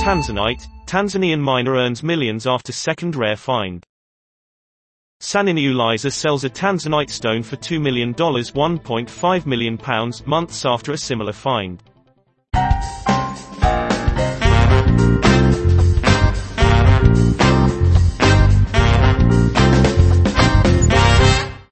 Tanzanite, Tanzanian miner earns millions after second rare find. Saniniu Laizer sells a Tanzanite stone for $2 million 1.5 million pounds months after a similar find.